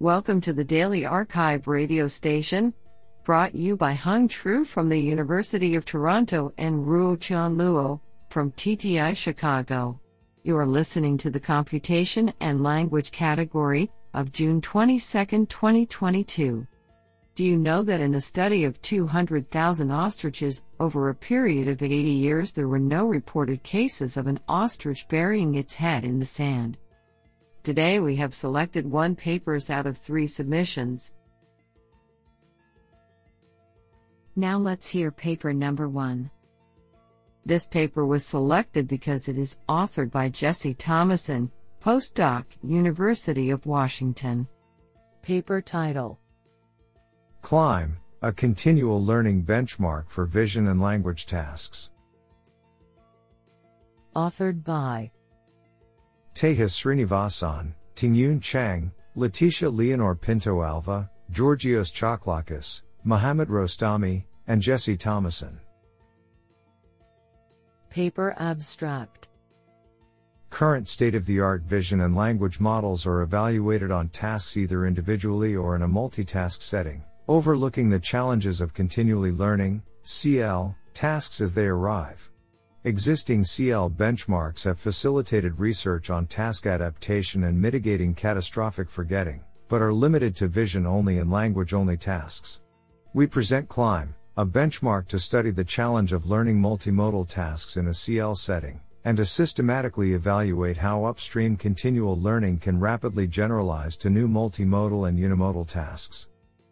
Welcome to the Daily Archive radio station, brought you by Hung Tru from the University of Toronto and Ruo Chan Luo from TTI Chicago. You are listening to the Computation and Language category of June 22, 2022. Do you know that in a study of 200,000 ostriches over a period of 80 years, there were no reported cases of an ostrich burying its head in the sand? Today we have selected one papers out of three submissions. Now let's hear paper number one. This paper was selected because it is authored by Jesse Thomason, postdoc, University of Washington. Paper title CLIMB, a continual learning benchmark for vision and language tasks. Authored by Tejas Srinivasan, Tingyun Chang, Leticia Leonor Pinto Alva, Georgios Chochlakis, Mohammad Rostami, and Jesse Thomason. Paper Abstract Current state of the art vision and language models are evaluated on tasks either individually or in a multitask setting, overlooking the challenges of continually learning, CL, tasks as they arrive. Existing CL benchmarks have facilitated research on task adaptation and mitigating catastrophic forgetting, but are limited to vision only and language only tasks. We present CLIMB, a benchmark to study the challenge of learning multimodal tasks in a CL setting, and to systematically evaluate how upstream continual learning can rapidly generalize to new multimodal and unimodal tasks.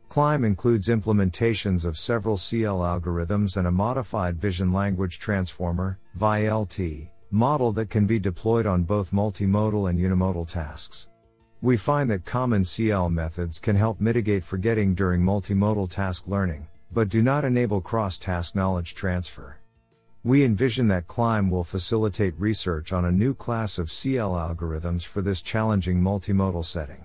CLIMB includes implementations of several CL algorithms and a modified vision language transformer, ViLT, model that can be deployed on both multimodal and unimodal tasks. We find that common CL methods can help mitigate forgetting during multimodal task learning, but do not enable cross-task knowledge transfer. We envision that CLIMB will facilitate research on a new class of CL algorithms for this challenging multimodal setting.